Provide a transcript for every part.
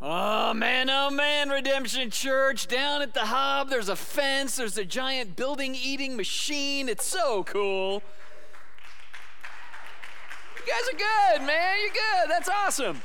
Oh man, oh man, Redemption Church, down at the hub, there's a fence, there's a giant building eating machine. It's so cool. You guys are good, man. You're good. That's awesome.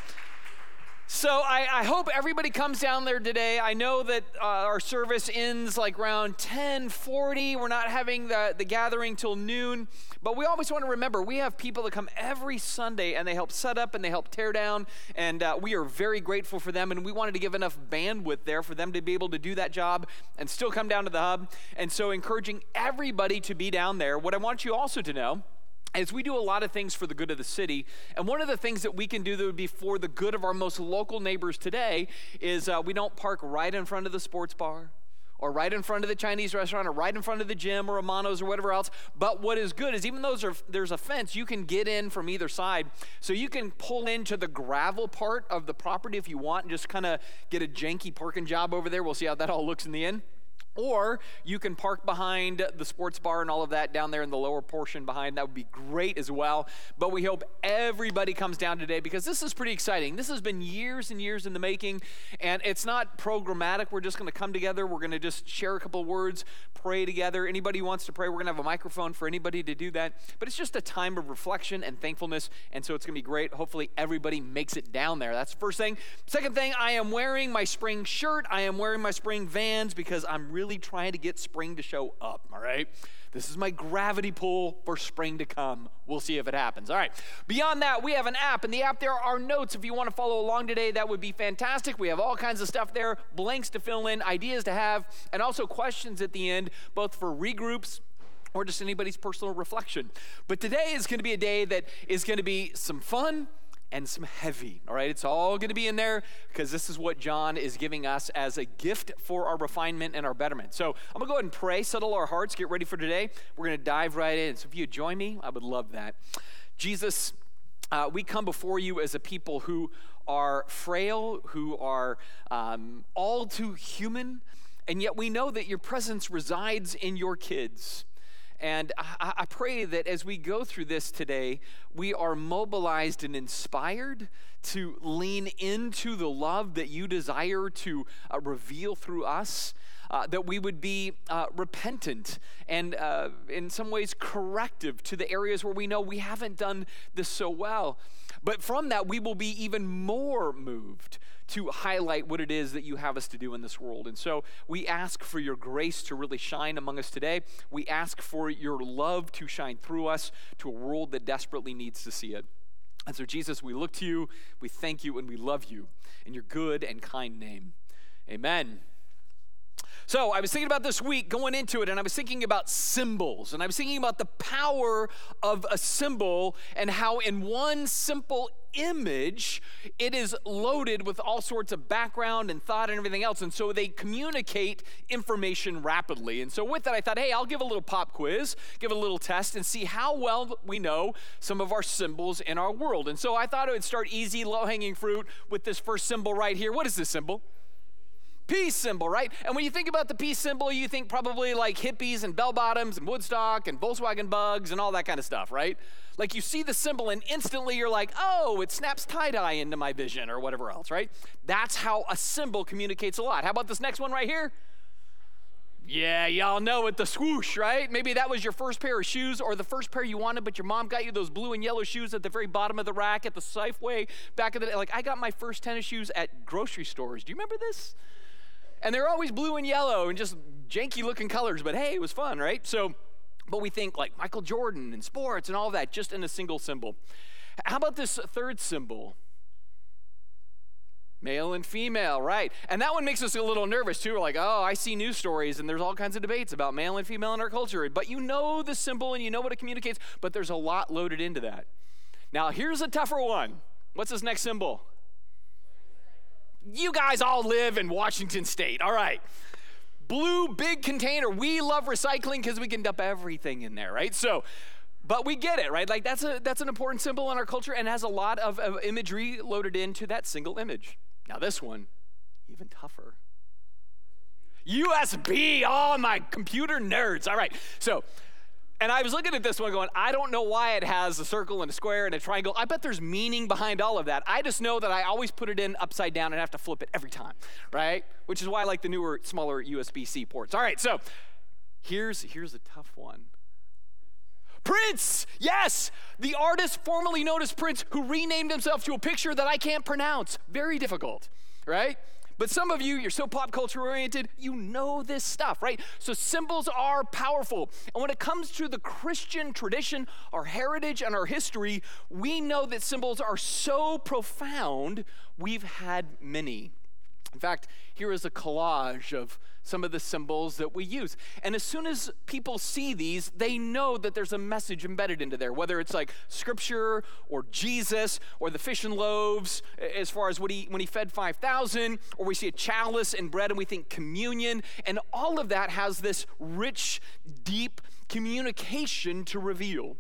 So I, I, hope everybody comes down there today. I know that uh, our service ends like around 1040. We're not having the, the gathering till noon. But we always want to remember we have people that come every Sunday and they help set up and they help tear down. And uh, we are very grateful for them. And we wanted to give enough bandwidth there for them to be able to do that job and still come down to the hub. And so encouraging everybody to be down there. What I want you also to know is we do a lot of things for the good of the city. And one of the things that we can do that would be for the good of our most local neighbors today is uh, we don't park right in front of the sports bar or right in front of the Chinese restaurant or right in front of the gym or Amano's or whatever else. But what is good is even though there's a fence, you can get in from either side. So you can pull into the gravel part of the property if you want and just kind of get a janky parking job over there. We'll see how that all looks in the end. Or you can park behind the sports bar and all of that down there in the lower portion behind. That would be great as well. But we hope everybody comes down today because this is pretty exciting. This has been years and years in the making, and it's not programmatic. We're just going to come together. We're going to just share a couple words, pray together. Anybody who wants to pray, we're going to have a microphone for anybody to do that. But it's just a time of reflection and thankfulness, and so it's going to be great. Hopefully, everybody makes it down there. That's the first thing. Second thing, I am wearing my spring shirt. I am wearing my spring vans because I'm really really trying to get spring to show up, all right? This is my gravity pull for spring to come. We'll see if it happens. All right. Beyond that, we have an app. In the app, there are notes. If you want to follow along today, that would be fantastic. We have all kinds of stuff there, blanks to fill in, ideas to have, and also questions at the end, both for regroups or just anybody's personal reflection. But today is going to be a day that is going to be some fun and some heavy. All right, it's all going to be in there because this is what John is giving us as a gift for our refinement and our betterment. So I'm going to go ahead and pray, settle our hearts, get ready for today. We're going to dive right in. So if you join me, I would love that. Jesus, uh, we come before you as a people who are frail, who are um, all too human, and yet we know that your presence resides in your kids. And I, I, pray that as we go through this today, we are mobilized and inspired to lean into the love that you desire to uh, reveal through us. Uh, that we would be uh, repentant and, uh, in some ways, corrective to the areas where we know we haven't done this so well. But from that, we will be even more moved to highlight what it is that you have us to do in this world. And so we ask for your grace to really shine among us today. We ask for your love to shine through us to a world that desperately needs to see it. And so, Jesus, we look to you, we thank you, and we love you in your good and kind name. Amen. So, I was thinking about this week going into it, and I was thinking about symbols, and I was thinking about the power of a symbol and how, in one simple image, it is loaded with all sorts of background and thought and everything else. And so they communicate information rapidly. And so, with that, I thought, hey, I'll give a little pop quiz, give a little test, and see how well we know some of our symbols in our world. And so I thought it would start easy, low hanging fruit with this first symbol right here. What is this symbol? Peace symbol, right? And when you think about the peace symbol, you think probably like hippies and bell bottoms and Woodstock and Volkswagen bugs and all that kind of stuff, right? Like you see the symbol and instantly you're like, oh, it snaps tie dye into my vision or whatever else, right? That's how a symbol communicates a lot. How about this next one right here? Yeah, y'all know it, the swoosh, right? Maybe that was your first pair of shoes or the first pair you wanted, but your mom got you those blue and yellow shoes at the very bottom of the rack at the Safeway back in the day. Like, I got my first tennis shoes at grocery stores. Do you remember this? And they're always blue and yellow and just janky looking colors, but hey, it was fun, right? So, but we think like Michael Jordan and sports and all that just in a single symbol. How about this third symbol? Male and female, right? And that one makes us a little nervous too. We're like, oh, I see news stories and there's all kinds of debates about male and female in our culture. But you know the symbol and you know what it communicates, but there's a lot loaded into that. Now, here's a tougher one. What's this next symbol? You guys all live in Washington State. All right. Blue big container. We love recycling because we can dump everything in there, right? So, but we get it, right? Like that's a that's an important symbol in our culture and has a lot of, of imagery loaded into that single image. Now this one, even tougher. USB, oh my computer nerds. All right. So And I was looking at this one going, I don't know why it has a circle and a square and a triangle. I bet there's meaning behind all of that. I just know that I always put it in upside down and have to flip it every time, right? Which is why I like the newer, smaller USB C ports. All right, so here's, here's a tough one. Prince, yes, the artist formerly known as Prince, who renamed himself to a picture that I can't pronounce. Very difficult, right? But some of you, you're so pop culture oriented, you know this stuff, right? So symbols are powerful. And when it comes to the Christian tradition, our heritage, and our history, we know that symbols are so profound, we've had many. In fact, here is a collage of some of the symbols that we use. And as soon as people see these, they know that there's a message embedded into there, whether it's like scripture or Jesus or the fish and loaves, as far as what he, when he fed 5,000, or we see a chalice and bread and we think communion. And all of that has this rich, deep communication to reveal.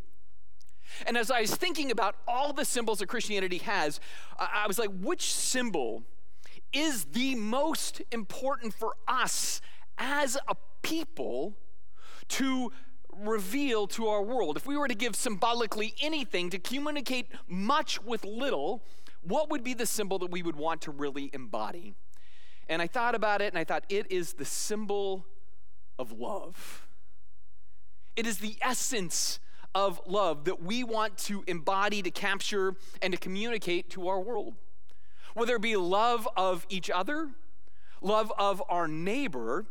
And as I was thinking about all the symbols that Christianity has, I was like, which symbol is the most important for us as a people to reveal to our world. If we were to give symbolically anything to communicate much with little, what would be the symbol that we would want to really embody? And I thought about it and I thought it is the symbol of love. It is the essence of love that we want to embody, to capture, and to communicate to our world whether it be love of each other, love of our neighbor,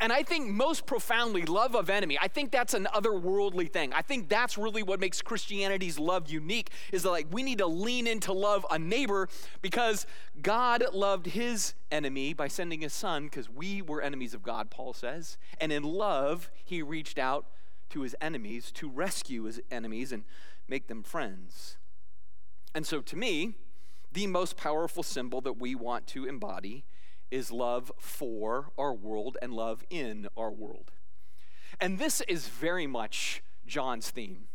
and I think most profoundly, love of enemy. I think that's an otherworldly thing. I think that's really what makes Christianity's love unique is that like we need to lean into love a neighbor because God loved his enemy by sending his son because we were enemies of God, Paul says. And in love, he reached out to his enemies to rescue his enemies and make them friends. And so to me, the most powerful symbol that we want to embody is love for our world and love in our world. And this is very much John's theme,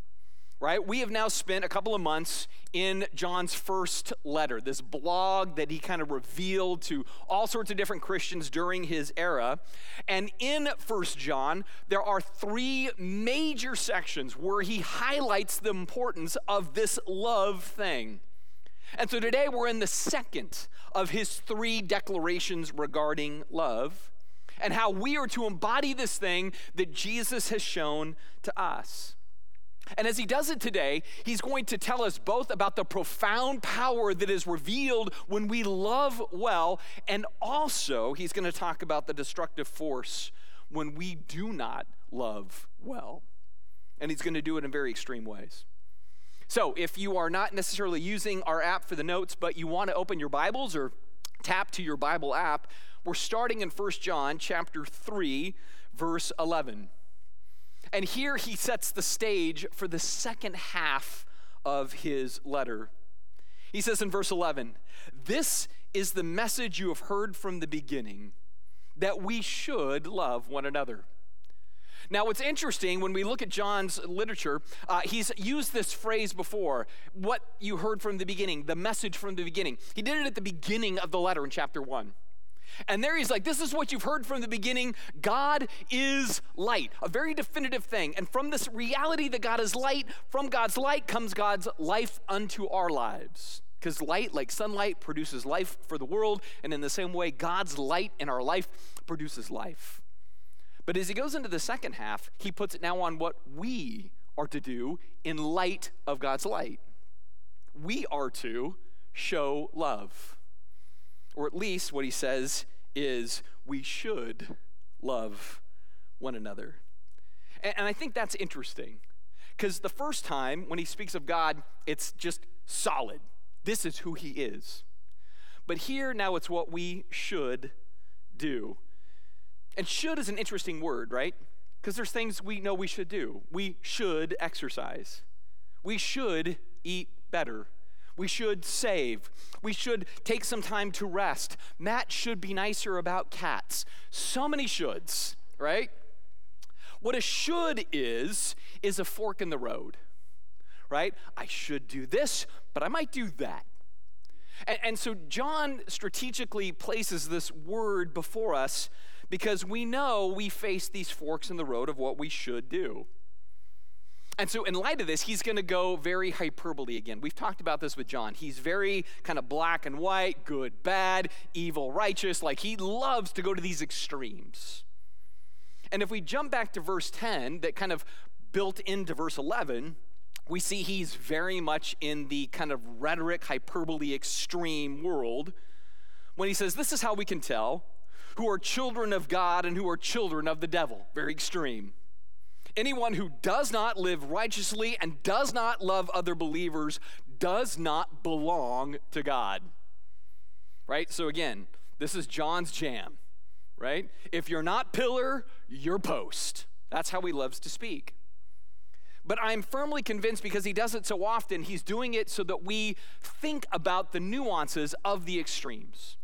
right? We have now spent a couple of months in John's first letter, this blog that he kind of revealed to all sorts of different Christians during his era. And in First John, there are three major sections where he highlights the importance of this love thing. And so today we're in the second of his three declarations regarding love and how we are to embody this thing that Jesus has shown to us. And as he does it today, he's going to tell us both about the profound power that is revealed when we love well, and also he's going to talk about the destructive force when we do not love well. And he's going to do it in very extreme ways. So, if you are not necessarily using our app for the notes, but you want to open your Bibles or tap to your Bible app, we're starting in 1 John chapter 3, verse 11. And here he sets the stage for the second half of his letter. He says in verse 11, This is the message you have heard from the beginning, that we should love one another. Now, what's interesting when we look at John's literature, uh, he's used this phrase before what you heard from the beginning, the message from the beginning. He did it at the beginning of the letter in chapter 1. And there he's like, This is what you've heard from the beginning God is light, a very definitive thing. And from this reality that God is light, from God's light comes God's life unto our lives. Because light, like sunlight, produces life for the world. And in the same way, God's light in our life produces life. But as he goes into the second half, he puts it now on what we are to do in light of God's light. We are to show love. Or at least what he says is we should love one another. And, and I think that's interesting because the first time when he speaks of God, it's just solid. This is who he is. But here now it's what we should do. And should is an interesting word, right? Because there's things we know we should do. We should exercise. We should eat better. We should save. We should take some time to rest. Matt should be nicer about cats. So many shoulds, right? What a should is, is a fork in the road, right? I should do this, but I might do that. And, and so John strategically places this word before us because we know we face these forks in the road of what we should do. And so, in light of this, he's going to go very hyperbole again. We've talked about this with John. He's very kind of black and white, good, bad, evil, righteous. Like he loves to go to these extremes. And if we jump back to verse 10, that kind of built into verse 11, we see he's very much in the kind of rhetoric, hyperbole, extreme world when he says, This is how we can tell who are children of God and who are children of the devil. Very extreme. Anyone who does not live righteously and does not love other believers does not belong to God. Right? So, again, this is John's jam, right? If you're not pillar, you're post. That's how he loves to speak. But I'm firmly convinced because he does it so often, he's doing it so that we think about the nuances of the extremes.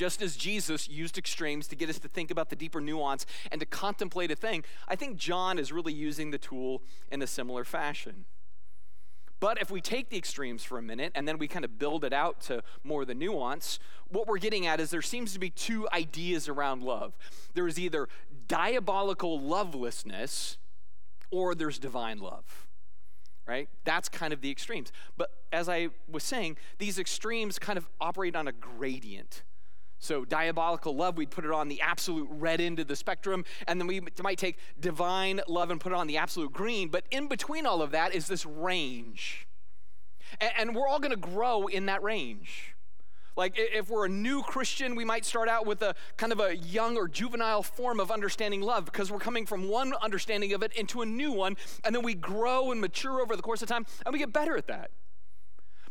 Just as Jesus used extremes to get us to think about the deeper nuance and to contemplate a thing, I think John is really using the tool in a similar fashion. But if we take the extremes for a minute and then we kind of build it out to more of the nuance, what we're getting at is there seems to be two ideas around love. There is either diabolical lovelessness or there's divine love. Right? That's kind of the extremes. But as I was saying, these extremes kind of operate on a gradient. So, diabolical love, we'd put it on the absolute red end of the spectrum, and then we might take divine love and put it on the absolute green. But in between all of that is this range. And, we're all going to grow in that range. Like, if we're a new Christian, we might start out with a kind of a young or juvenile form of understanding love because we're coming from one understanding of it into a new one, and then we grow and mature over the course of time, and we get better at that.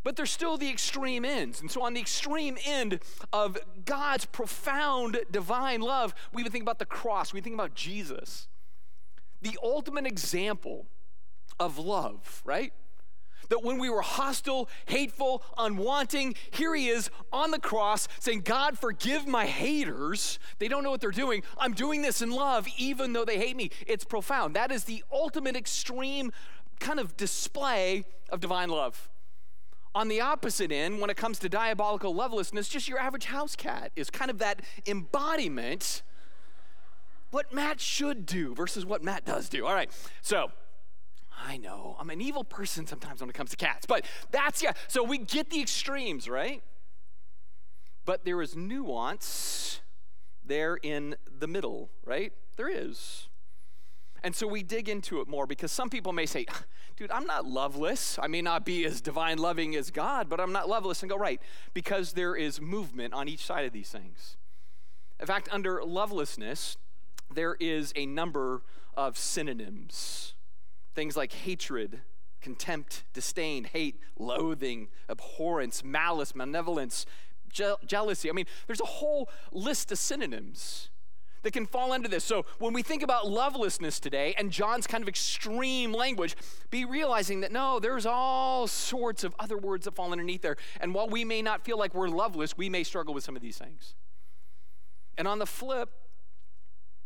But there's still the extreme ends. And so, on the extreme end of God's profound divine love, we even think about the cross, we think about Jesus. The ultimate example of love, right? That when we were hostile, hateful, unwanting, here he is on the cross saying, God, forgive my haters. They don't know what they're doing. I'm doing this in love, even though they hate me. It's profound. That is the ultimate extreme kind of display of divine love. On the opposite end, when it comes to diabolical lovelessness, just your average house cat is kind of that embodiment what Matt should do versus what Matt does do. All right, so I know I'm an evil person sometimes when it comes to cats, but that's yeah. So we get the extremes, right? But there is nuance there in the middle, right? There is. And so we dig into it more because some people may say, dude, I'm not loveless. I may not be as divine loving as God, but I'm not loveless. And go, right, because there is movement on each side of these things. In fact, under lovelessness, there is a number of synonyms. Things like hatred, contempt, disdain, hate, loathing, abhorrence, malice, malevolence, je- jealousy. I mean, there's a whole list of synonyms that can fall into this. So when we think about lovelessness today and John's kind of extreme language, be realizing that no, there's all sorts of other words that fall underneath there. And while we may not feel like we're loveless, we may struggle with some of these things. And on the flip,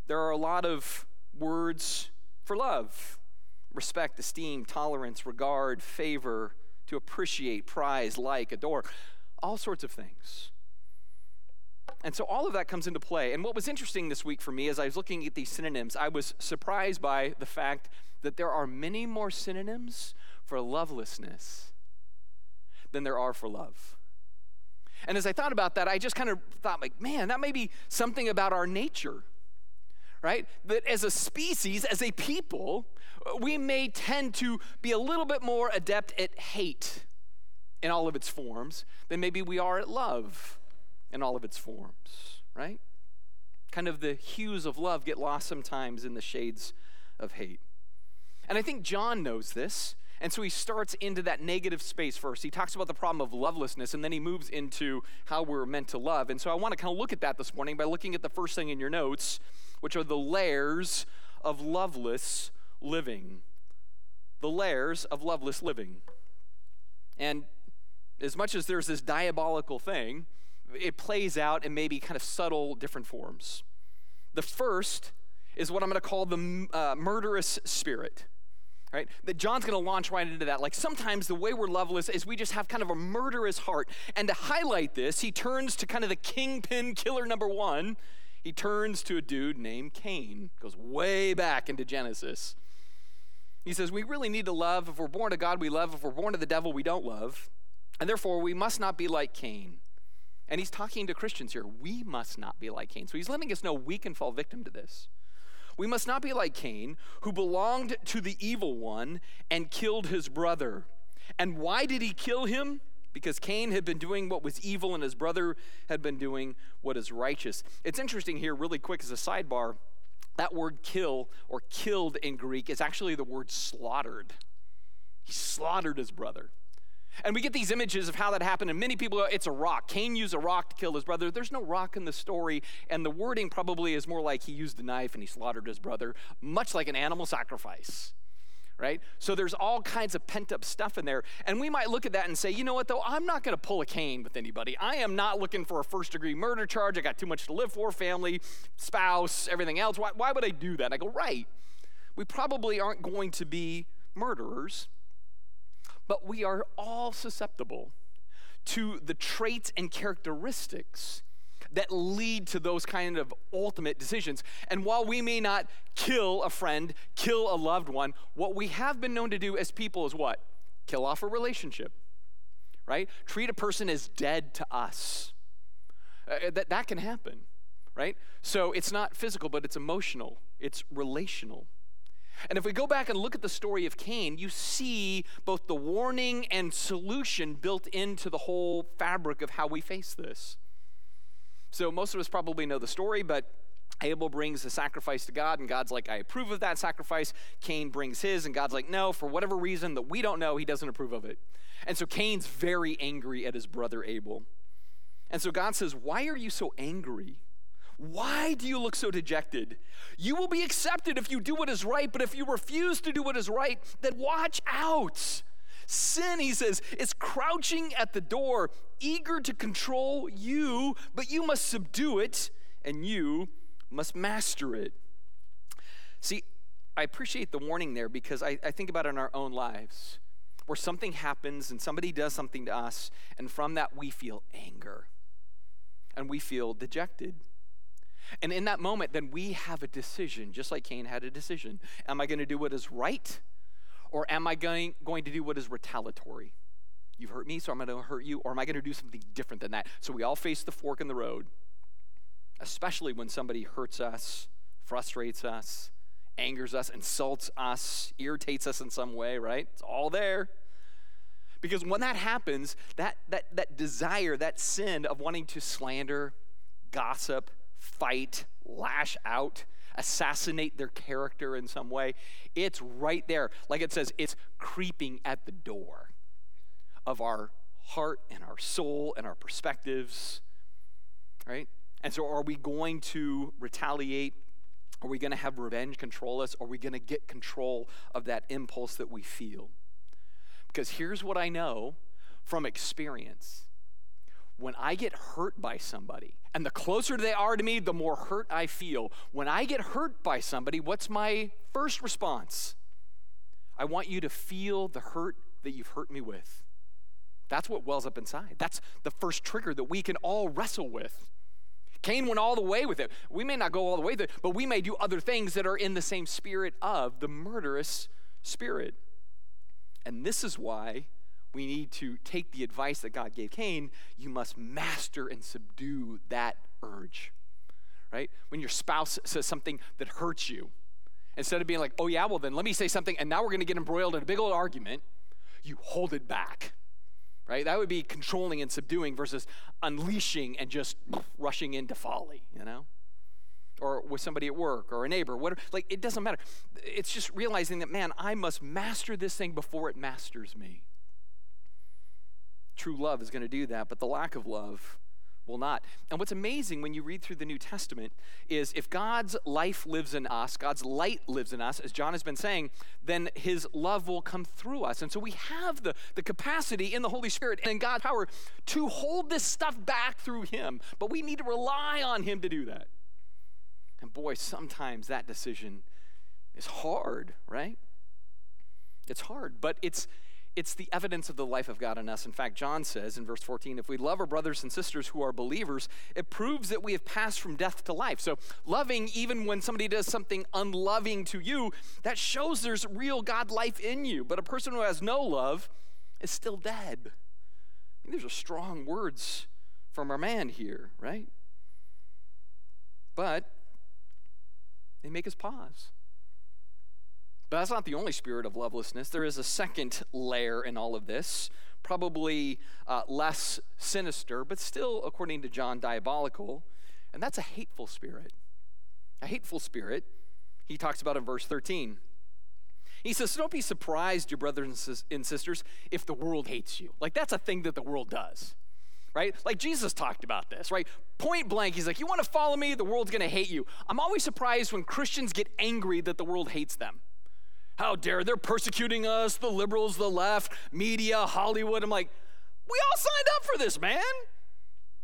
there are a lot of words for love respect, esteem, tolerance, regard, favor, to appreciate, prize, like, adore, all sorts of things. And so all of that comes into play. And what was interesting this week for me as I was looking at these synonyms, I was surprised by the fact that there are many more synonyms for lovelessness than there are for love. And as I thought about that, I just kind of thought, like, man, that may be something about our nature, right? That as a species, as a people, we may tend to be a little bit more adept at hate in all of its forms than maybe we are at love in all of its forms, right? Kind of the hues of love get lost sometimes in the shades of hate. And I think John knows this. And so he starts into that negative space first. He talks about the problem of lovelessness, and then he moves into how we're meant to love. And so I want to kind of look at that this morning by looking at the first thing in your notes, which are the layers of loveless living. The layers of loveless living. And as much as there's this diabolical thing, it plays out in maybe kind of subtle different forms. The first is what I'm going to call the uh, murderous spirit. Right? That John's going to launch right into that. Like sometimes the way we're loveless is we just have kind of a murderous heart. And to highlight this, he turns to kind of the kingpin killer number one. He turns to a dude named Cain. Goes way back into Genesis. He says, We really need to love. If we're born to God, we love. If we're born to the devil, we don't love. And therefore, we must not be like Cain. And he's talking to Christians here. We must not be like Cain. So he's letting us know we can fall victim to this. We must not be like Cain, who belonged to the evil one and killed his brother. And why did he kill him? Because Cain had been doing what was evil and his brother had been doing what is righteous. It's interesting here, really quick, as a sidebar, that word kill or killed in Greek is actually the word slaughtered. He slaughtered his brother. And we get these images of how that happened, and many people go, it's a rock. Cain used a rock to kill his brother. There's no rock in the story, and the wording probably is more like he used a knife and he slaughtered his brother, much like an animal sacrifice. Right? So there's all kinds of pent up stuff in there. And we might look at that and say, you know what, though? I'm not going to pull a Cain with anybody. I am not looking for a first degree murder charge. I got too much to live for family, spouse, everything else. Why, why would I do that? And I go, right. We probably aren't going to be murderers but we are all susceptible to the traits and characteristics that lead to those kind of ultimate decisions. And while we may not kill a friend, kill a loved one, what we have been known to do as people is what? Kill off a relationship, right? Treat a person as dead to us. Uh, that, that can happen, right? So it's not physical, but it's emotional, it's relational. And if we go back and look at the story of Cain, you see both the warning and solution built into the whole fabric of how we face this. So, most of us probably know the story, but Abel brings the sacrifice to God, and God's like, I approve of that sacrifice. Cain brings his, and God's like, no, for whatever reason that we don't know, he doesn't approve of it. And so Cain's very angry at his brother Abel. And so God says, Why are you so angry? Why do you look so dejected? You will be accepted if you do what is right, but if you refuse to do what is right, then watch out. Sin, he says, is crouching at the door, eager to control you, but you must subdue it and you must master it. See, I appreciate the warning there because I, I think about it in our own lives where something happens and somebody does something to us, and from that we feel anger and we feel dejected. And in that moment, then we have a decision, just like Cain had a decision. Am I going to do what is right? Or am I going, going to do what is retaliatory? You've hurt me, so I'm going to hurt you. Or am I going to do something different than that? So we all face the fork in the road, especially when somebody hurts us, frustrates us, angers us, insults us, irritates us in some way, right? It's all there. Because when that happens, that, that, that desire, that sin of wanting to slander, gossip, fight, lash out, assassinate their character in some way. It's right there. Like it says, it's creeping at the door of our heart and our soul and our perspectives, right? And so, are we going to retaliate? Are we going to have revenge control us? Are we going to get control of that impulse that we feel? Because here's what I know from experience when I get hurt by somebody, and the closer they are to me, the more hurt I feel. When I get hurt by somebody, what's my first response? I want you to feel the hurt that you've hurt me with. That's what wells up inside. That's the first trigger that we can all wrestle with. Cain went all the way with it. We may not go all the way it, but we may do other things that are in the same spirit of the murderous spirit. And this is why we need to take the advice that God gave Cain. You must master and subdue that urge, right? When your spouse says something that hurts you, instead of being like, oh, yeah, well, then let me say something, and now we're going to get embroiled in a big old argument, you hold it back, right? That would be controlling and subduing versus unleashing and just rushing into folly, you know? Or with somebody at work or a neighbor, whatever. Like, it doesn't matter. It's just realizing that, man, I must master this thing before it masters me. True love is going to do that, but the lack of love will not. And what's amazing when you read through the New Testament is if God's life lives in us, God's light lives in us, as John has been saying, then his love will come through us. And so we have the, the capacity in the Holy Spirit and in God's power to hold this stuff back through him, but we need to rely on him to do that. And boy, sometimes that decision is hard, right? It's hard, but it's it's the evidence of the life of God in us. In fact, John says in verse 14, if we love our brothers and sisters who are believers, it proves that we have passed from death to life. So, loving, even when somebody does something unloving to you, that shows there's real God life in you. But a person who has no love is still dead. I mean, these are strong words from our man here, right? But they make us pause. But that's not the only spirit of lovelessness. There is a second layer in all of this, probably uh, less sinister, but still, according to John, diabolical. And that's a hateful spirit. A hateful spirit, he talks about in verse 13. He says, so Don't be surprised, your brothers and sisters, if the world hates you. Like, that's a thing that the world does right? Like Jesus talked about this, right? Point blank, he's like, You want to follow me? The world's going to hate you. I'm always surprised when Christians get angry that the world hates them. How dare they're persecuting us, the liberals, the left, media, Hollywood. I'm like, we all signed up for this, man.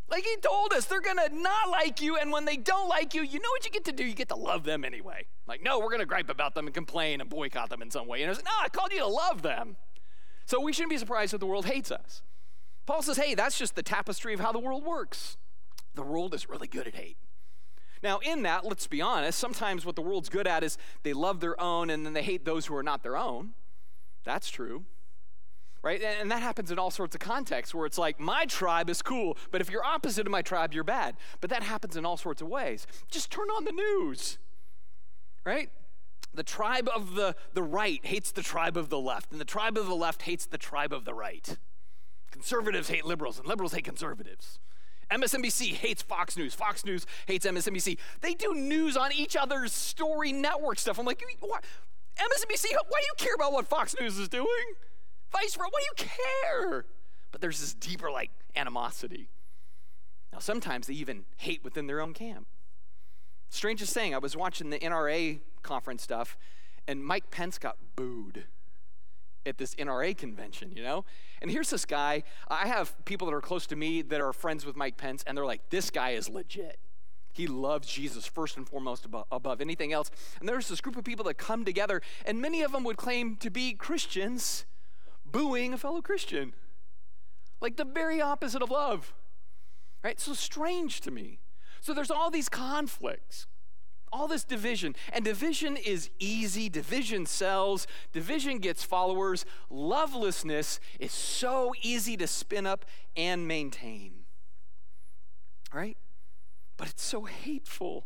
Like he told us, they're gonna not like you, and when they don't like you, you know what you get to do? You get to love them anyway. Like, no, we're gonna gripe about them and complain and boycott them in some way. And I was like, no, I called you to love them. So we shouldn't be surprised if the world hates us. Paul says, hey, that's just the tapestry of how the world works. The world is really good at hate. Now, in that, let's be honest, sometimes what the world's good at is they love their own and then they hate those who are not their own. That's true. Right? And that happens in all sorts of contexts where it's like, my tribe is cool, but if you're opposite of my tribe, you're bad. But that happens in all sorts of ways. Just turn on the news. Right? The tribe of the, the right hates the tribe of the left, and the tribe of the left hates the tribe of the right. Conservatives hate liberals, and liberals hate conservatives. MSNBC hates Fox News. Fox News hates MSNBC. They do news on each other's story network stuff. I'm like, what? MSNBC, why do you care about what Fox News is doing? Vice versa, why do you care? But there's this deeper, like, animosity. Now, sometimes they even hate within their own camp. Strangest thing, I was watching the NRA conference stuff, and Mike Pence got booed at this NRA convention, you know? And here's this guy. I have people that are close to me that are friends with Mike Pence, and they're like, this guy is legit. He loves Jesus first and foremost above, above anything else. And there's this group of people that come together, and many of them would claim to be Christians, booing a fellow Christian. Like the very opposite of love. Right? So strange to me. So there's all these conflicts all this division. And division is easy, division sells, division gets followers. Lovelessness is so easy to spin up and maintain. Right? But it's so hateful.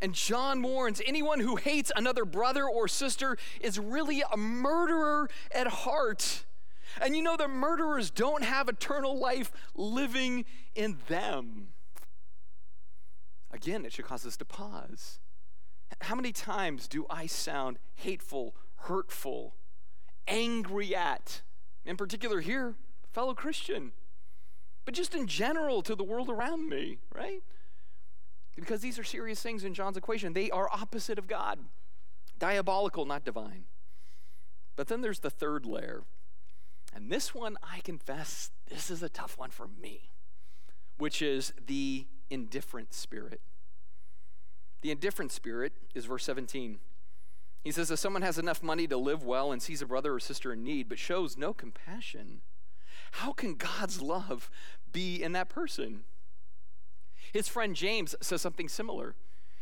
And John warns anyone who hates another brother or sister is really a murderer at heart. And you know, the murderers don't have eternal life living in them. Again, it should cause us to pause. How many times do I sound hateful, hurtful, angry at, in particular here, fellow Christian, but just in general to the world around me, right? Because these are serious things in John's equation. They are opposite of God, diabolical, not divine. But then there's the third layer. And this one, I confess, this is a tough one for me, which is the indifferent spirit. The indifferent spirit is verse 17. He says, If someone has enough money to live well and sees a brother or sister in need, but shows no compassion, how can God's love be in that person? His friend James says something similar.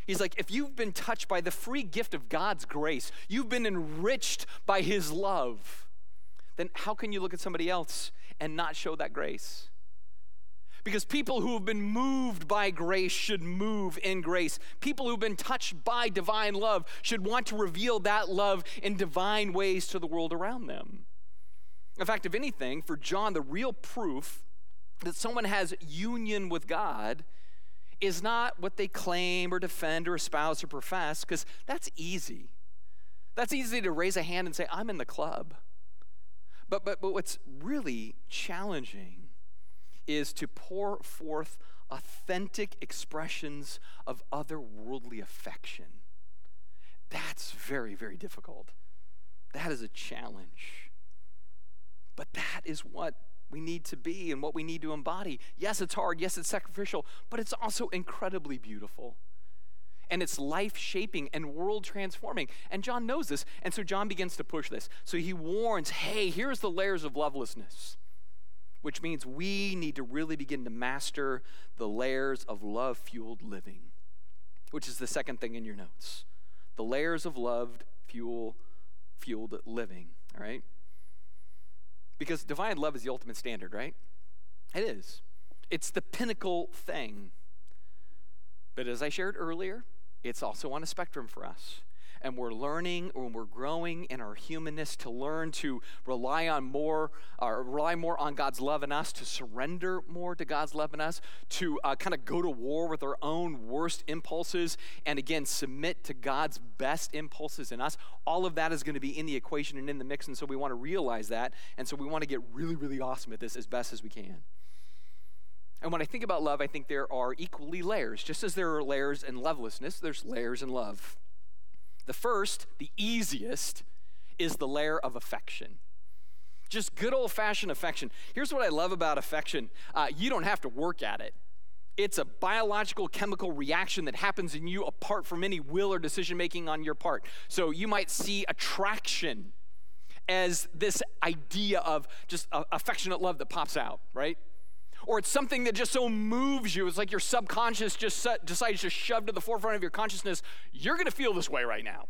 He's like, if you've been touched by the free gift of God's grace, you've been enriched by his love, then how can you look at somebody else and not show that grace? Because people who have been moved by grace should move in grace. People who've been touched by divine love should want to reveal that love in divine ways to the world around them. In fact, if anything, for John, the real proof that someone has union with God is not what they claim or defend or espouse or profess, because that's easy. That's easy to raise a hand and say, I'm in the club. But, but, but what's really challenging is to pour forth authentic expressions of otherworldly affection. That's very, very difficult. That is a challenge. But that is what we need to be and what we need to embody. Yes, it's hard. Yes, it's sacrificial, but it's also incredibly beautiful. And it's life shaping and world transforming. And John knows this. And so John begins to push this. So he warns hey, here's the layers of lovelessness, which means we need to really begin to master the layers of love fueled living, which is the second thing in your notes. The layers of loved fuel fueled living, all right? Because divine love is the ultimate standard, right? It is. It's the pinnacle thing. But as I shared earlier, it's also on a spectrum for us. And we're learning and we're growing in our humanness to learn to rely on more, or rely more on God's love in us, to surrender more to God's love in us, to uh, kind of go to war with our own worst impulses, and again, submit to God's best impulses in us. All of that is going to be in the equation and in the mix. And so we want to realize that. And so we want to get really, really awesome at this as best as we can. And when I think about love, I think there are equally layers. Just as there are layers in lovelessness, there's layers in love. The first, the easiest, is the layer of affection. Just good old fashioned affection. Here's what I love about affection uh, you don't have to work at it. It's a biological chemical reaction that happens in you apart from any will or decision making on your part. So you might see attraction as this idea of just affectionate love that pops out, right? Or it's something that just so moves you. It's like your subconscious just decides to shove to the forefront of your consciousness. You're to feel this way right now.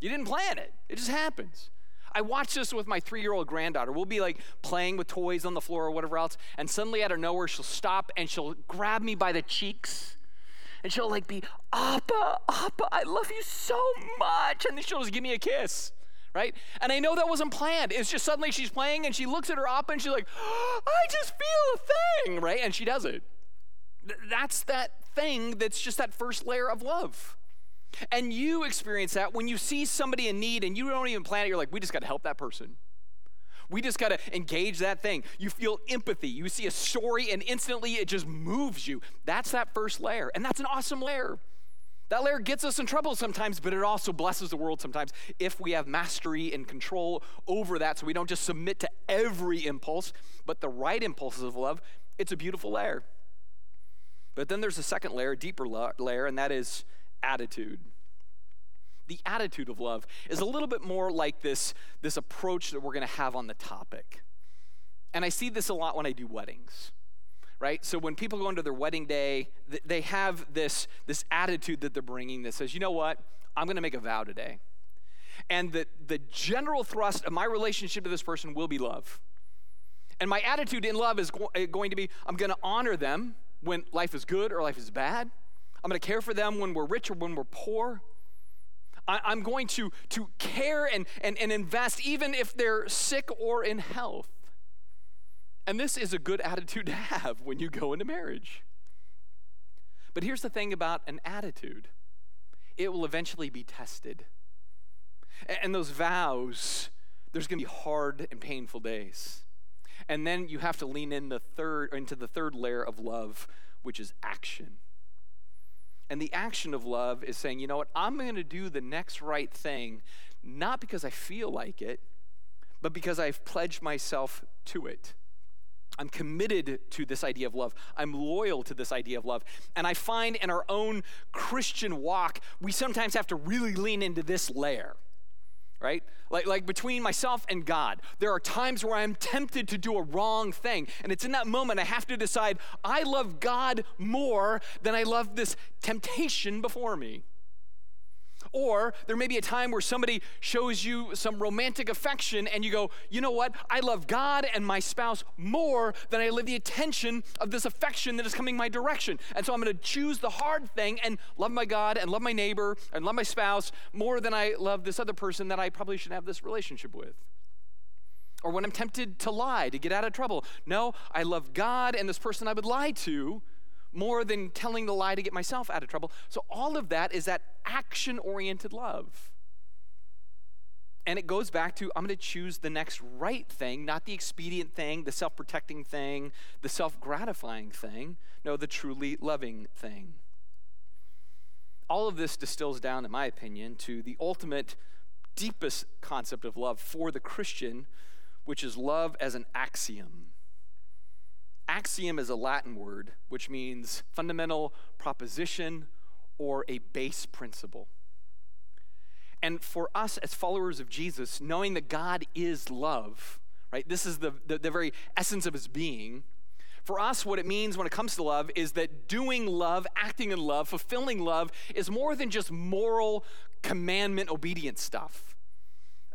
You didn't plan it, it just happens. I watch this with my three year old granddaughter. We'll be like playing with toys on the floor or whatever else, and suddenly out of nowhere, she'll stop and she'll grab me by the cheeks. And she'll like be, Appa, Appa, I love you so much. And then she'll just give me a kiss right? And I know that wasn't planned. It's just suddenly she's playing and she looks at her oppa and she's like, oh, I just feel a thing, right? And she does it. That's that thing that's just that first layer of love. And you experience that when you see somebody in need and you don't even plan it, you're like, we just got to help that person. We just got to engage that thing. You feel empathy. You see a story and instantly it just moves you. That's that first layer. And that's an awesome layer. That layer gets us in trouble sometimes, but it also blesses the world sometimes if we have mastery and control over that so we don't just submit to every impulse, but the right impulses of love. It's a beautiful layer. But then there's a second layer, a deeper layer, and that is attitude. The attitude of love is a little bit more like this, this approach that we're going to have on the topic. And I see this a lot when I do weddings right? So when people go into their wedding day, they have this, this attitude that they're bringing that says, you know what? I'm going to make a vow today. And the, the general thrust of my relationship to this person will be love. And my attitude in love is go- uh, going to be I'm going to honor them when life is good or life is bad. I'm going to care for them when we're rich or when we're poor. I, am going to, to care and, and, and invest even if they're sick or in health. And this is a good attitude to have when you go into marriage. But here's the thing about an attitude it will eventually be tested. And those vows, there's going to be hard and painful days. And then you have to lean in the third into the third layer of love, which is action. And the action of love is saying, you know what, I'm going to do the next right thing, not because I feel like it, but because I've pledged myself to it. I'm committed to this idea of love. I'm loyal to this idea of love. And I find in our own Christian walk, we sometimes have to really lean into this layer, right? Like, like between myself and God, there are times where I'm tempted to do a wrong thing. And it's in that moment I have to decide I love God more than I love this temptation before me. Or there may be a time where somebody shows you some romantic affection and you go, you know what? I love God and my spouse more than I love the attention of this affection that is coming my direction. And so I'm going to choose the hard thing and love my God and love my neighbor and love my spouse more than I love this other person that I probably should have this relationship with or when I'm tempted to lie to get out of trouble. No, I love God and this person I would lie to more than telling the lie to get myself out of trouble. So, all of that is that action oriented love. And it goes back to I'm going to choose the next right thing, not the expedient thing, the self protecting thing, the self gratifying thing. No, the truly loving thing. All of this distills down, in my opinion, to the ultimate, deepest concept of love for the Christian, which is love as an axiom. Axiom is a Latin word which means fundamental proposition or a base principle. And for us as followers of Jesus, knowing that God is love, right? This is the, the, the, very essence of his being. For us, what it means when it comes to love is that doing love, acting in love, fulfilling love is more than just moral commandment obedience stuff.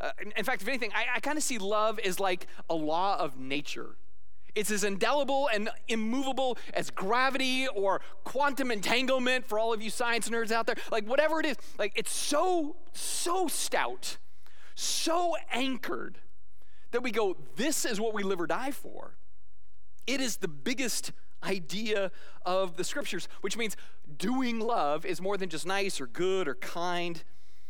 Uh, in, in, fact, if anything, I, I kind of see love as like a law of nature. It's as indelible and immovable as gravity or quantum entanglement for all of you science nerds out there. Like, whatever it is, like, it's so, so stout, so anchored that we go, this is what we live or die for. It is the biggest idea of the scriptures, which means doing love is more than just nice or good or kind.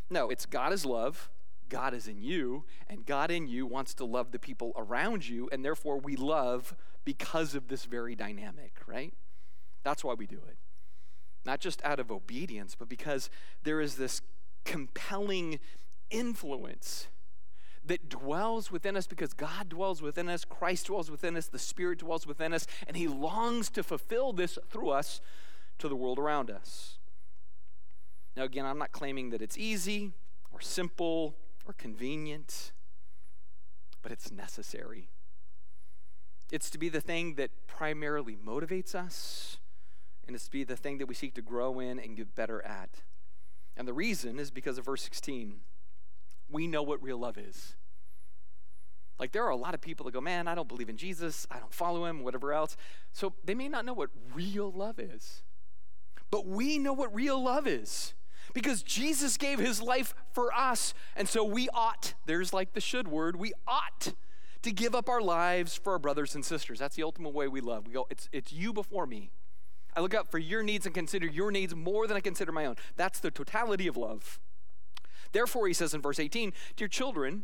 No, it's God is love, God is in you, and God in you wants to love the people around you, and therefore we love because of this very dynamic, right? That's why we do it. Not just out of obedience, but because there is this compelling influence that dwells within us because God dwells within us, Christ dwells within us, the Spirit dwells within us, and He longs to fulfill this through us to the world around us. Now, again, I'm not claiming that it's easy or simple or convenient, but it's necessary. It's to be the thing that primarily motivates us, and it's to be the thing that we seek to grow in and get better at. And the reason is because of verse 16 we know what real love is. Like, there are a lot of people that go, Man, I don't believe in Jesus, I don't follow him, whatever else. So they may not know what real love is. But we know what real love is because Jesus gave his life for us. And so we ought, there's like the should word, we ought to give up our lives for our brothers and sisters. That's the ultimate way we love. We go, It's, it's you before me. I look out for your needs and consider your needs more than I consider my own. That's the totality of love. Therefore, he says in verse 18, Dear children,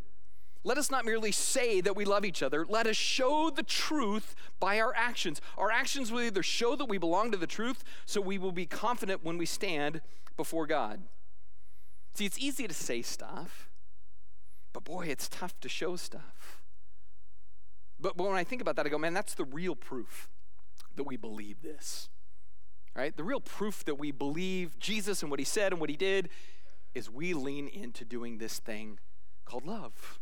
let us not merely say that we love each other. Let us show the truth by our actions. Our actions will either show that we belong to the truth, so we will be confident when we stand before God. See, it's easy to say stuff, but boy, it's tough to show stuff. But, but when I think about that, I go, man, that's the real proof that we believe this. Right? The real proof that we believe Jesus and what he said and what he did is we lean into doing this thing called love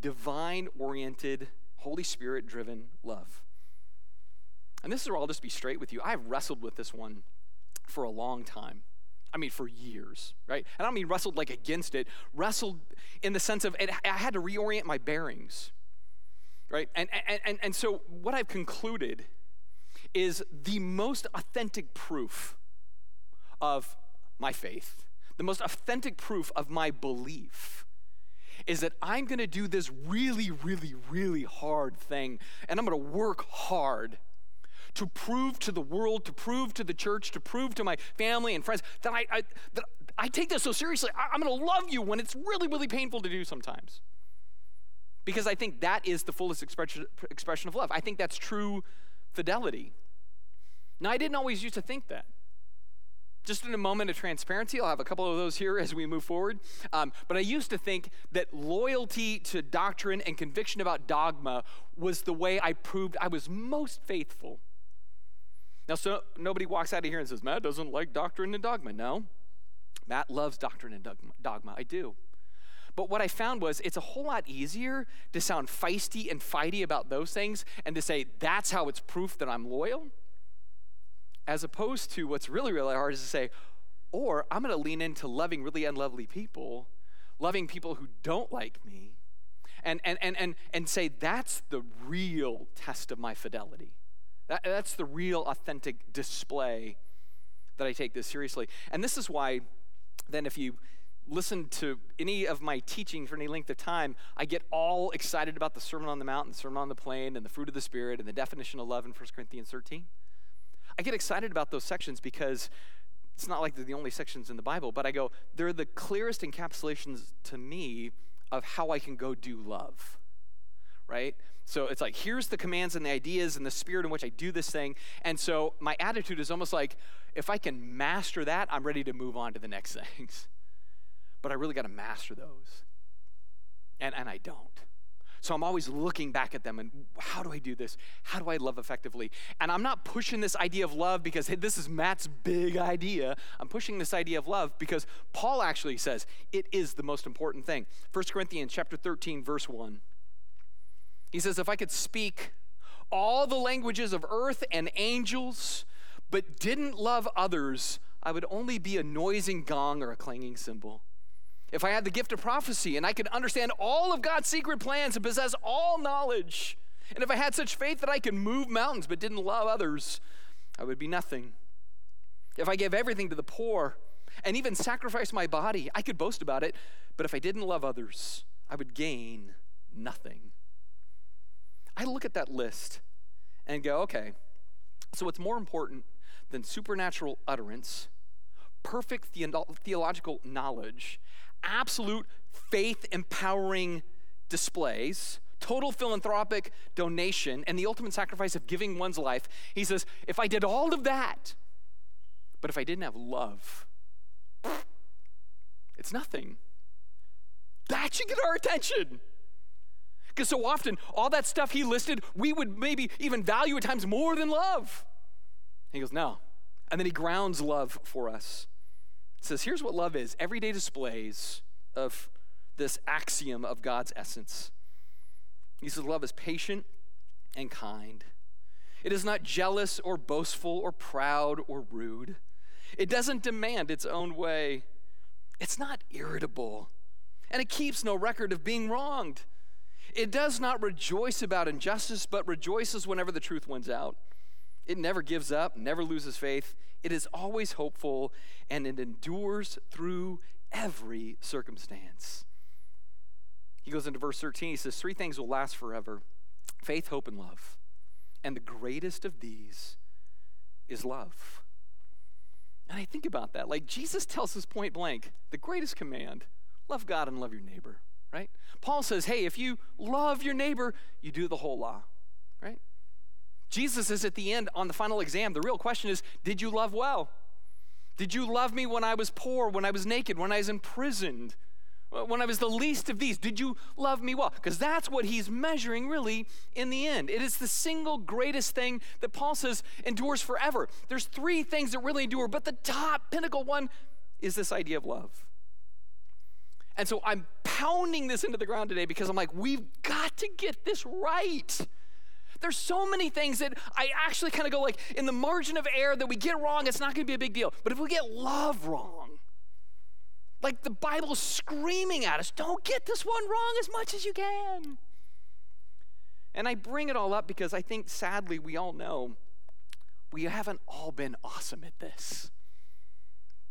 divine oriented, Holy Spirit driven love. And this is where I'll just be straight with you. I've wrestled with this one for a long time. I mean, for years, right? And I don't mean wrestled like against it, wrestled in the sense of it, I had to reorient my bearings, right? And, and, and, and so what I've concluded is the most authentic proof of my faith the most authentic proof of my belief is that I'm going to do this really, really, really hard thing, and I'm going to work hard to prove to the world, to prove to the church, to prove to my family and friends that I, I that I take this so seriously. I, I'm going to love you when it's really, really painful to do sometimes. Because I think that is the fullest expression, expression of love. I think that's true fidelity. Now, I didn't always used to think that. Just in a moment of transparency, I'll have a couple of those here as we move forward. Um, but I used to think that loyalty to doctrine and conviction about dogma was the way I proved I was most faithful. Now, so nobody walks out of here and says, Matt doesn't like doctrine and dogma. No, Matt loves doctrine and dogma. I do. But what I found was it's a whole lot easier to sound feisty and fighty about those things and to say that's how it's proof that I'm loyal as opposed to what's really, really hard is to say, or I'm going to lean into loving really unlovely people, loving people who don't like me, and, and, and, and, and say that's the real test of my fidelity. That, that's the real authentic display that I take this seriously. And this is why, then, if you listen to any of my teaching for any length of time, I get all excited about the Sermon on the Mount and the Sermon on the Plain and the fruit of the Spirit and the definition of love in 1 Corinthians 13. I get excited about those sections because it's not like they're the only sections in the Bible, but I go, they're the clearest encapsulations to me of how I can go do love, right? So it's like, here's the commands and the ideas and the spirit in which I do this thing. And so my attitude is almost like, if I can master that, I'm ready to move on to the next things. But I really got to master those. And, and I don't. So I'm always looking back at them and how do I do this? How do I love effectively? And I'm not pushing this idea of love because hey, this is Matt's big idea. I'm pushing this idea of love because Paul actually says it is the most important thing. 1 Corinthians chapter 13 verse 1. He says if I could speak all the languages of earth and angels but didn't love others, I would only be a noising gong or a clanging cymbal. If I had the gift of prophecy and I could understand all of God's secret plans and possess all knowledge, and if I had such faith that I could move mountains but didn't love others, I would be nothing. If I gave everything to the poor and even sacrificed my body, I could boast about it, but if I didn't love others, I would gain nothing. I look at that list and go, okay, so what's more important than supernatural utterance, perfect theological knowledge, absolute faith empowering displays, total philanthropic donation, and the ultimate sacrifice of giving one's life. He says, if I did all of that, but if I didn't have love, it's nothing. That should get our attention. Because so often, all that stuff he listed, we would maybe even value at times more than love. He goes, no. And then he grounds love for us says, here's what love is everyday displays of this axiom of God's essence. He says, love is patient and kind. It is not jealous or boastful or proud or rude. It doesn't demand its own way. It's not irritable. And it keeps no record of being wronged. It does not rejoice about injustice, but rejoices whenever the truth wins out. It never gives up, never loses faith. It is always hopeful and it endures through every circumstance. He goes into verse 13. He says, Three things will last forever faith, hope, and love. And the greatest of these is love. And I think about that. Like Jesus tells us point blank the greatest command love God and love your neighbor, right? Paul says, hey, if you love your neighbor, you do the whole law, right? Jesus is at the end on the final exam. The real question is Did you love well? Did you love me when I was poor, when I was naked, when I was imprisoned, when I was the least of these? Did you love me well? Because that's what he's measuring really in the end. It is the single greatest thing that Paul says endures forever. There's three things that really endure, but the top pinnacle one is this idea of love. And so I'm pounding this into the ground today because I'm like, we've got to get this right. There's so many things that I actually kind of go like in the margin of error that we get wrong, it's not going to be a big deal. But if we get love wrong, like the Bible's screaming at us, don't get this one wrong as much as you can. And I bring it all up because I think sadly we all know we haven't all been awesome at this.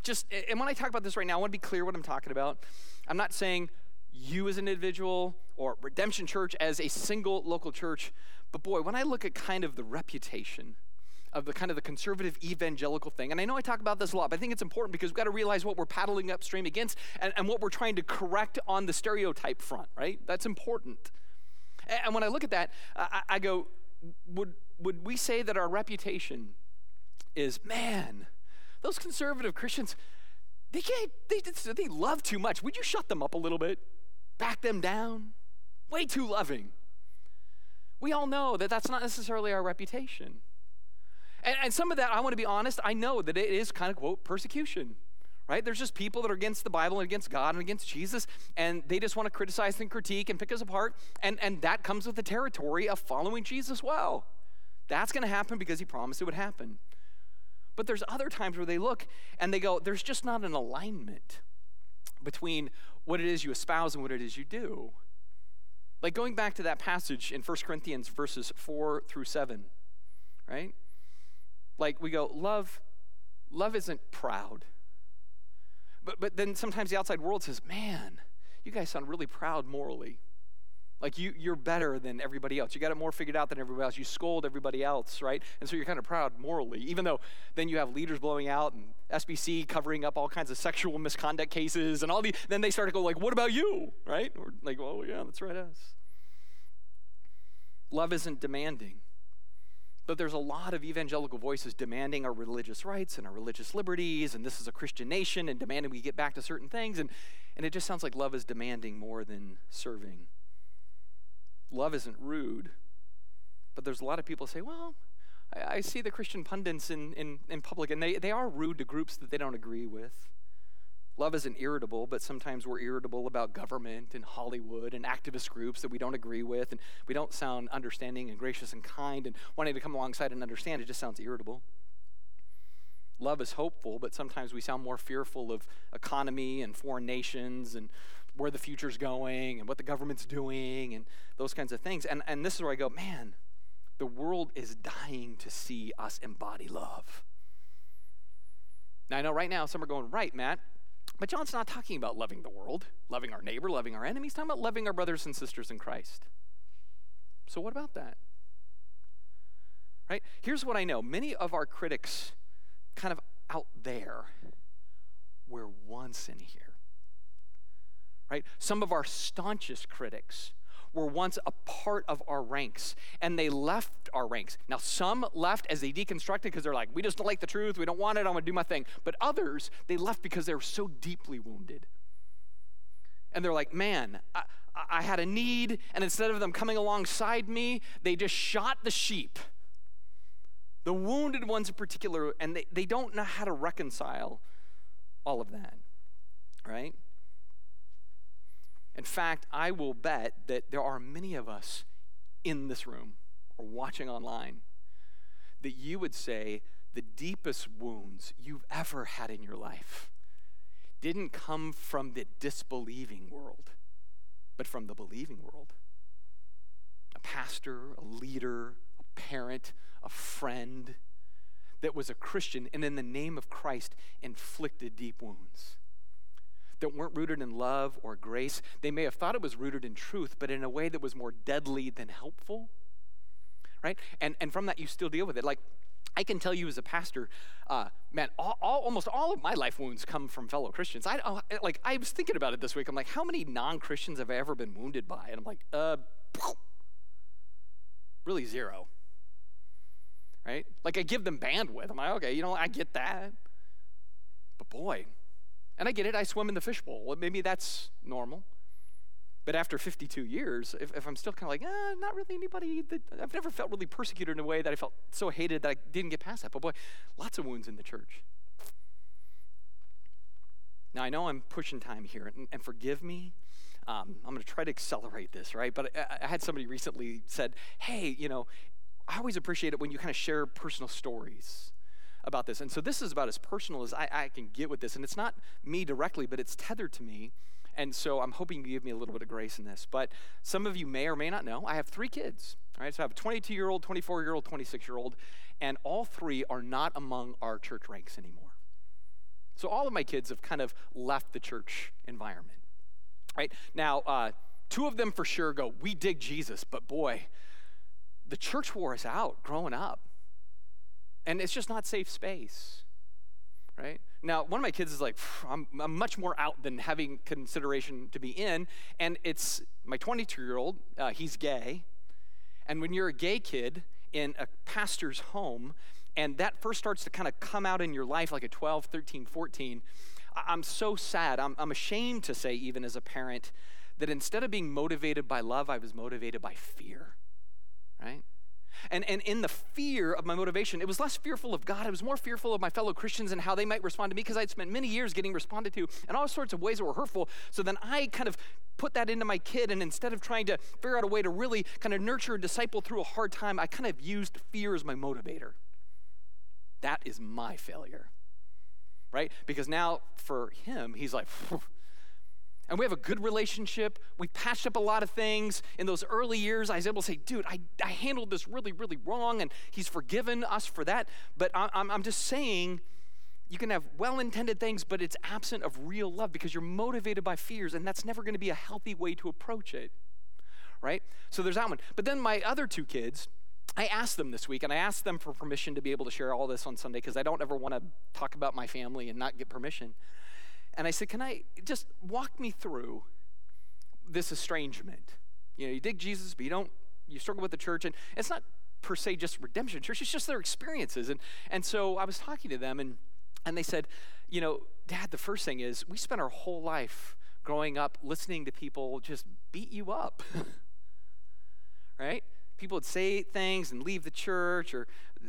Just, and when I talk about this right now, I want to be clear what I'm talking about. I'm not saying you as an individual or Redemption Church as a single local church but boy, when I look at kind of the reputation of the kind of the conservative evangelical thing, and I know I talk about this a lot, but I think it's important because we've got to realize what we're paddling upstream against and, and what we're trying to correct on the stereotype front, right? That's important. And, and when I look at that, I, I go, would, would we say that our reputation is, man, those conservative Christians, they can't, they, they love too much. Would you shut them up a little bit? Back them down? Way too loving. We all know that that's not necessarily our reputation. And, and some of that, I want to be honest, I know that it is kind of, quote, persecution right? There's just people that are against the Bible and against God and against Jesus, and they just want to criticize and critique and pick us apart. And, and that comes with the territory of following Jesus well. That's going to happen because he promised it would happen. But there's other times where they look and they go, there's just not an alignment between what it is you espouse and what it is you do. Like going back to that passage in 1 Corinthians verses 4 through 7, right? Like we go, love, love isn't proud. But, but then sometimes the outside world says, man, you guys sound really proud morally. Like you, you're better than everybody else. You got it more figured out than everybody else. You scold everybody else, right? And so you're kind of proud morally, even though then you have leaders blowing out and SBC covering up all kinds of sexual misconduct cases and all the. Then they start to go like, "What about you?" Right? Or like, "Oh yeah, that's right, us." Love isn't demanding, but there's a lot of evangelical voices demanding our religious rights and our religious liberties, and this is a Christian nation, and demanding we get back to certain things, and and it just sounds like love is demanding more than serving. Love isn't rude. But there's a lot of people say, well, I, I see the Christian pundits in, in, in public, and they, they are rude to groups that they don't agree with. Love isn't irritable, but sometimes we're irritable about government and Hollywood and activist groups that we don't agree with, and we don't sound understanding and gracious and kind and wanting to come alongside and understand. It just sounds irritable. Love is hopeful, but sometimes we sound more fearful of economy and foreign nations and where the future's going and what the government's doing and those kinds of things. And, and this is where I go, man, the world is dying to see us embody love. Now, I know right now some are going, right, Matt, but John's not talking about loving the world, loving our neighbor, loving our enemies. He's talking about loving our brothers and sisters in Christ. So, what about that? Right? Here's what I know many of our critics, kind of out there, were once in here. Right? Some of our staunchest critics were once a part of our ranks and they left our ranks. Now, some left as they deconstructed because they're like, we just don't like the truth, we don't want it, I'm gonna do my thing. But others, they left because they were so deeply wounded. And they're like, man, I, I had a need, and instead of them coming alongside me, they just shot the sheep. The wounded ones in particular, and they, they don't know how to reconcile all of that, right? In fact, I will bet that there are many of us in this room or watching online that you would say the deepest wounds you've ever had in your life didn't come from the disbelieving world, but from the believing world. A pastor, a leader, a parent, a friend that was a Christian and in the name of Christ inflicted deep wounds that weren't rooted in love or grace. They may have thought it was rooted in truth, but in a way that was more deadly than helpful. Right? And, and from that, you still deal with it. Like, I can tell you as a pastor, uh, man, all, all, almost all of my life wounds come from fellow Christians. I oh, like I was thinking about it this week. I'm like, how many non-Christians have I ever been wounded by? And I'm like, uh, really zero. Right? Like I give them bandwidth. I'm like, okay, you know, I get that. But boy, and I get it, I swim in the fishbowl. Maybe that's normal. But after 52 years, if, if I'm still kind of like, eh, not really anybody that I've never felt really persecuted in a way that I felt so hated that I didn't get past that. But boy, lots of wounds in the church. Now, I know I'm pushing time here, and, and forgive me. Um, I'm going to try to accelerate this, right? But I, I had somebody recently said, hey, you know, I always appreciate it when you kind of share personal stories about this. And so this is about as personal as I, I can get with this. And it's not me directly, but it's tethered to me. And so I'm hoping you give me a little bit of grace in this. But some of you may or may not know, I have three kids. All right, so I have a 22 year old, 24 year old, 26 year old, and all three are not among our church ranks anymore. So all of my kids have kind of left the church environment. Right now, uh, two of them for sure go, We dig Jesus, but boy, the church wore us out growing up. And it's just not safe space, right? Now, one of my kids is like, I'm, I'm much more out than having consideration to be in. And it's my 22 year old, uh, he's gay. And when you're a gay kid in a pastor's home, and that first starts to kind of come out in your life like at 12, 13, 14, I'm so sad. I'm, I'm ashamed to say, even as a parent, that instead of being motivated by love, I was motivated by fear, right? And, and in the fear of my motivation, it was less fearful of God. I was more fearful of my fellow Christians and how they might respond to me because I'd spent many years getting responded to in all sorts of ways that were hurtful. So then I kind of put that into my kid. And instead of trying to figure out a way to really kind of nurture a disciple through a hard time, I kind of used fear as my motivator. That is my failure, right? Because now for him, he's like, and we have a good relationship. We patched up a lot of things. In those early years, I was able to say, dude, I, I handled this really, really wrong, and he's forgiven us for that. But I'm, I'm just saying, you can have well intended things, but it's absent of real love because you're motivated by fears, and that's never going to be a healthy way to approach it. Right? So there's that one. But then my other two kids, I asked them this week, and I asked them for permission to be able to share all this on Sunday because I don't ever want to talk about my family and not get permission. And I said, Can I just walk me through this estrangement? You know, you dig Jesus, but you don't, you struggle with the church. And it's not per se just redemption church, it's just their experiences. And, and so I was talking to them, and, and they said, You know, Dad, the first thing is we spent our whole life growing up listening to people just beat you up. right? People would say things and leave the church, or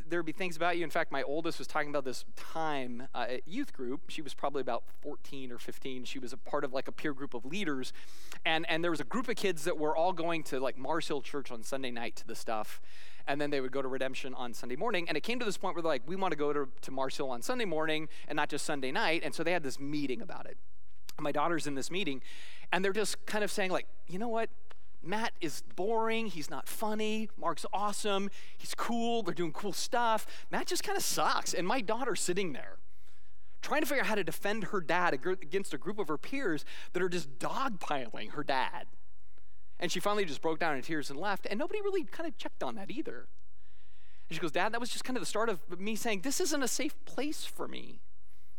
there'd be things about you. In fact, my oldest was talking about this time uh, at youth group. She was probably about 14 or 15. She was a part of like a peer group of leaders. And, and there was a group of kids that were all going to like Mars Hill Church on Sunday night to the stuff. And then they would go to Redemption on Sunday morning. And it came to this point where they're like, we want to go to, to Mars Hill on Sunday morning and not just Sunday night. And so they had this meeting about it. My daughter's in this meeting, and they're just kind of saying, like, you know what? Matt is boring. He's not funny. Mark's awesome. He's cool. They're doing cool stuff. Matt just kind of sucks. And my daughter's sitting there trying to figure out how to defend her dad against a group of her peers that are just dogpiling her dad. And she finally just broke down in tears and left. And nobody really kind of checked on that either. And she goes, Dad, that was just kind of the start of me saying, This isn't a safe place for me.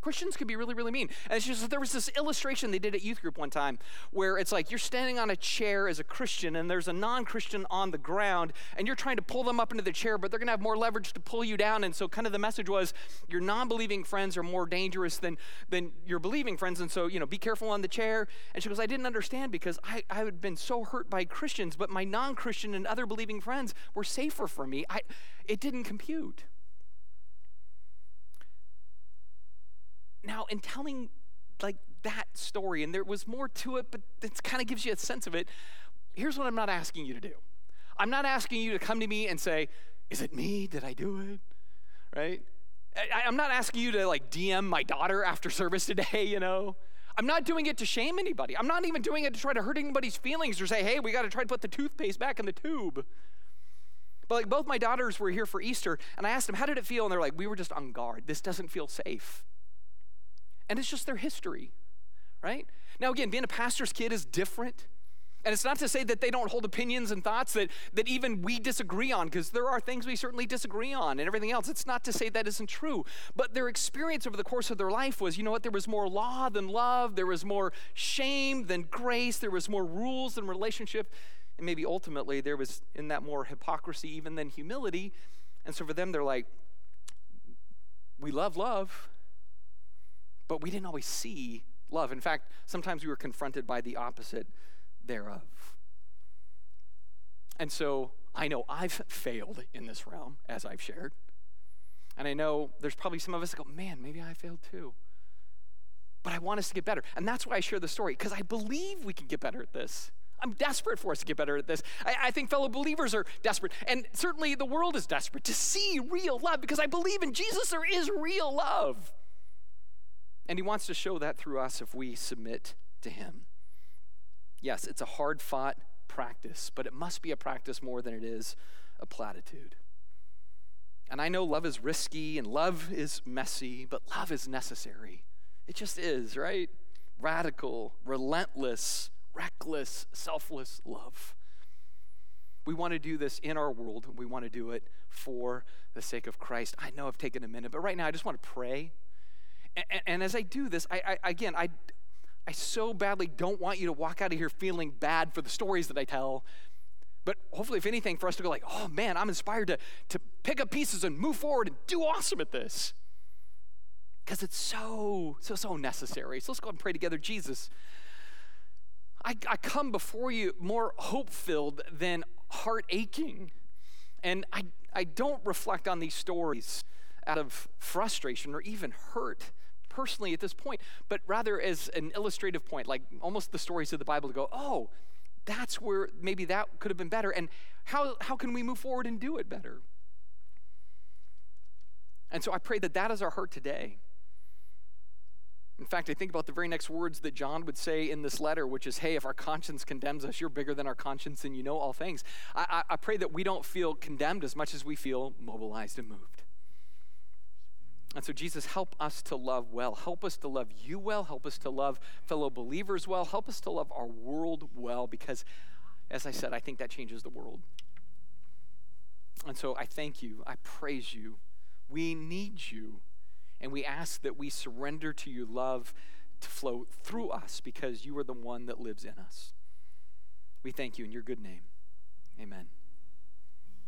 Christians can be really, really mean. And just, there was this illustration they did at youth group one time where it's like you're standing on a chair as a Christian and there's a non Christian on the ground and you're trying to pull them up into the chair, but they're going to have more leverage to pull you down. And so, kind of the message was your non believing friends are more dangerous than, than your believing friends. And so, you know, be careful on the chair. And she goes, I didn't understand because I, I had been so hurt by Christians, but my non Christian and other believing friends were safer for me. I, it didn't compute. Now, in telling like that story, and there was more to it, but it kind of gives you a sense of it. Here's what I'm not asking you to do. I'm not asking you to come to me and say, "Is it me? Did I do it?" Right? I, I'm not asking you to like DM my daughter after service today. You know. I'm not doing it to shame anybody. I'm not even doing it to try to hurt anybody's feelings or say, hey, we got to try to put the toothpaste back in the tube. But like both my daughters were here for Easter, and I asked them, how did it feel? And they're like, we were just on guard. This doesn't feel safe. And it's just their history, right? Now, again, being a pastor's kid is different. And it's not to say that they don't hold opinions and thoughts that, that even we disagree on, because there are things we certainly disagree on and everything else. It's not to say that isn't true. But their experience over the course of their life was you know what? There was more law than love, there was more shame than grace, there was more rules than relationship. And maybe ultimately there was in that more hypocrisy even than humility. And so for them, they're like, we love love, but we didn't always see love. In fact, sometimes we were confronted by the opposite thereof. And so I know I've failed in this realm, as I've shared. And I know there's probably some of us that go, man, maybe I failed too. But I want us to get better. And that's why I share the story, because I believe we can get better at this. I'm desperate for us to get better at this. I, I, think fellow believers are desperate. And certainly the world is desperate to see real love because I believe in Jesus there is real love. And he wants to show that through us if we submit to him. Yes, it's a hard fought practice, but it must be a practice more than it is a platitude. And I know love is risky and love is messy, but love is necessary. It just is, right? Radical, relentless, reckless, selfless love. We want to do this in our world. We want to do it for the sake of Christ. I know I've taken a minute, but right now I just want to pray and, and as I do this, I, I, again, I, I so badly don't want you to walk out of here feeling bad for the stories that I tell. But hopefully, if anything, for us to go like, oh man, I'm inspired to, to pick up pieces and move forward and do awesome at this. Because it's so, so, so necessary. So let's go and pray together. Jesus, I, I come before you more hope filled than heart aching. And I, I don't reflect on these stories out of frustration or even hurt personally at this point, but rather as an illustrative point, like almost the stories of the Bible to go, oh, that's where maybe that could have been better. And how, how can we move forward and do it better? And so I pray that that is our heart today. In fact, I think about the very next words that John would say in this letter, which is, Hey, if our conscience condemns us, you're bigger than our conscience and you know all things. I, I, I pray that we don't feel condemned as much as we feel mobilized and moved. And so, Jesus, help us to love well. Help us to love you well. Help us to love fellow believers well. Help us to love our world well because, as I said, I think that changes the world. And so, I thank you. I praise you. We need you. And we ask that we surrender to your love to flow through us because you are the one that lives in us. We thank you in your good name. Amen.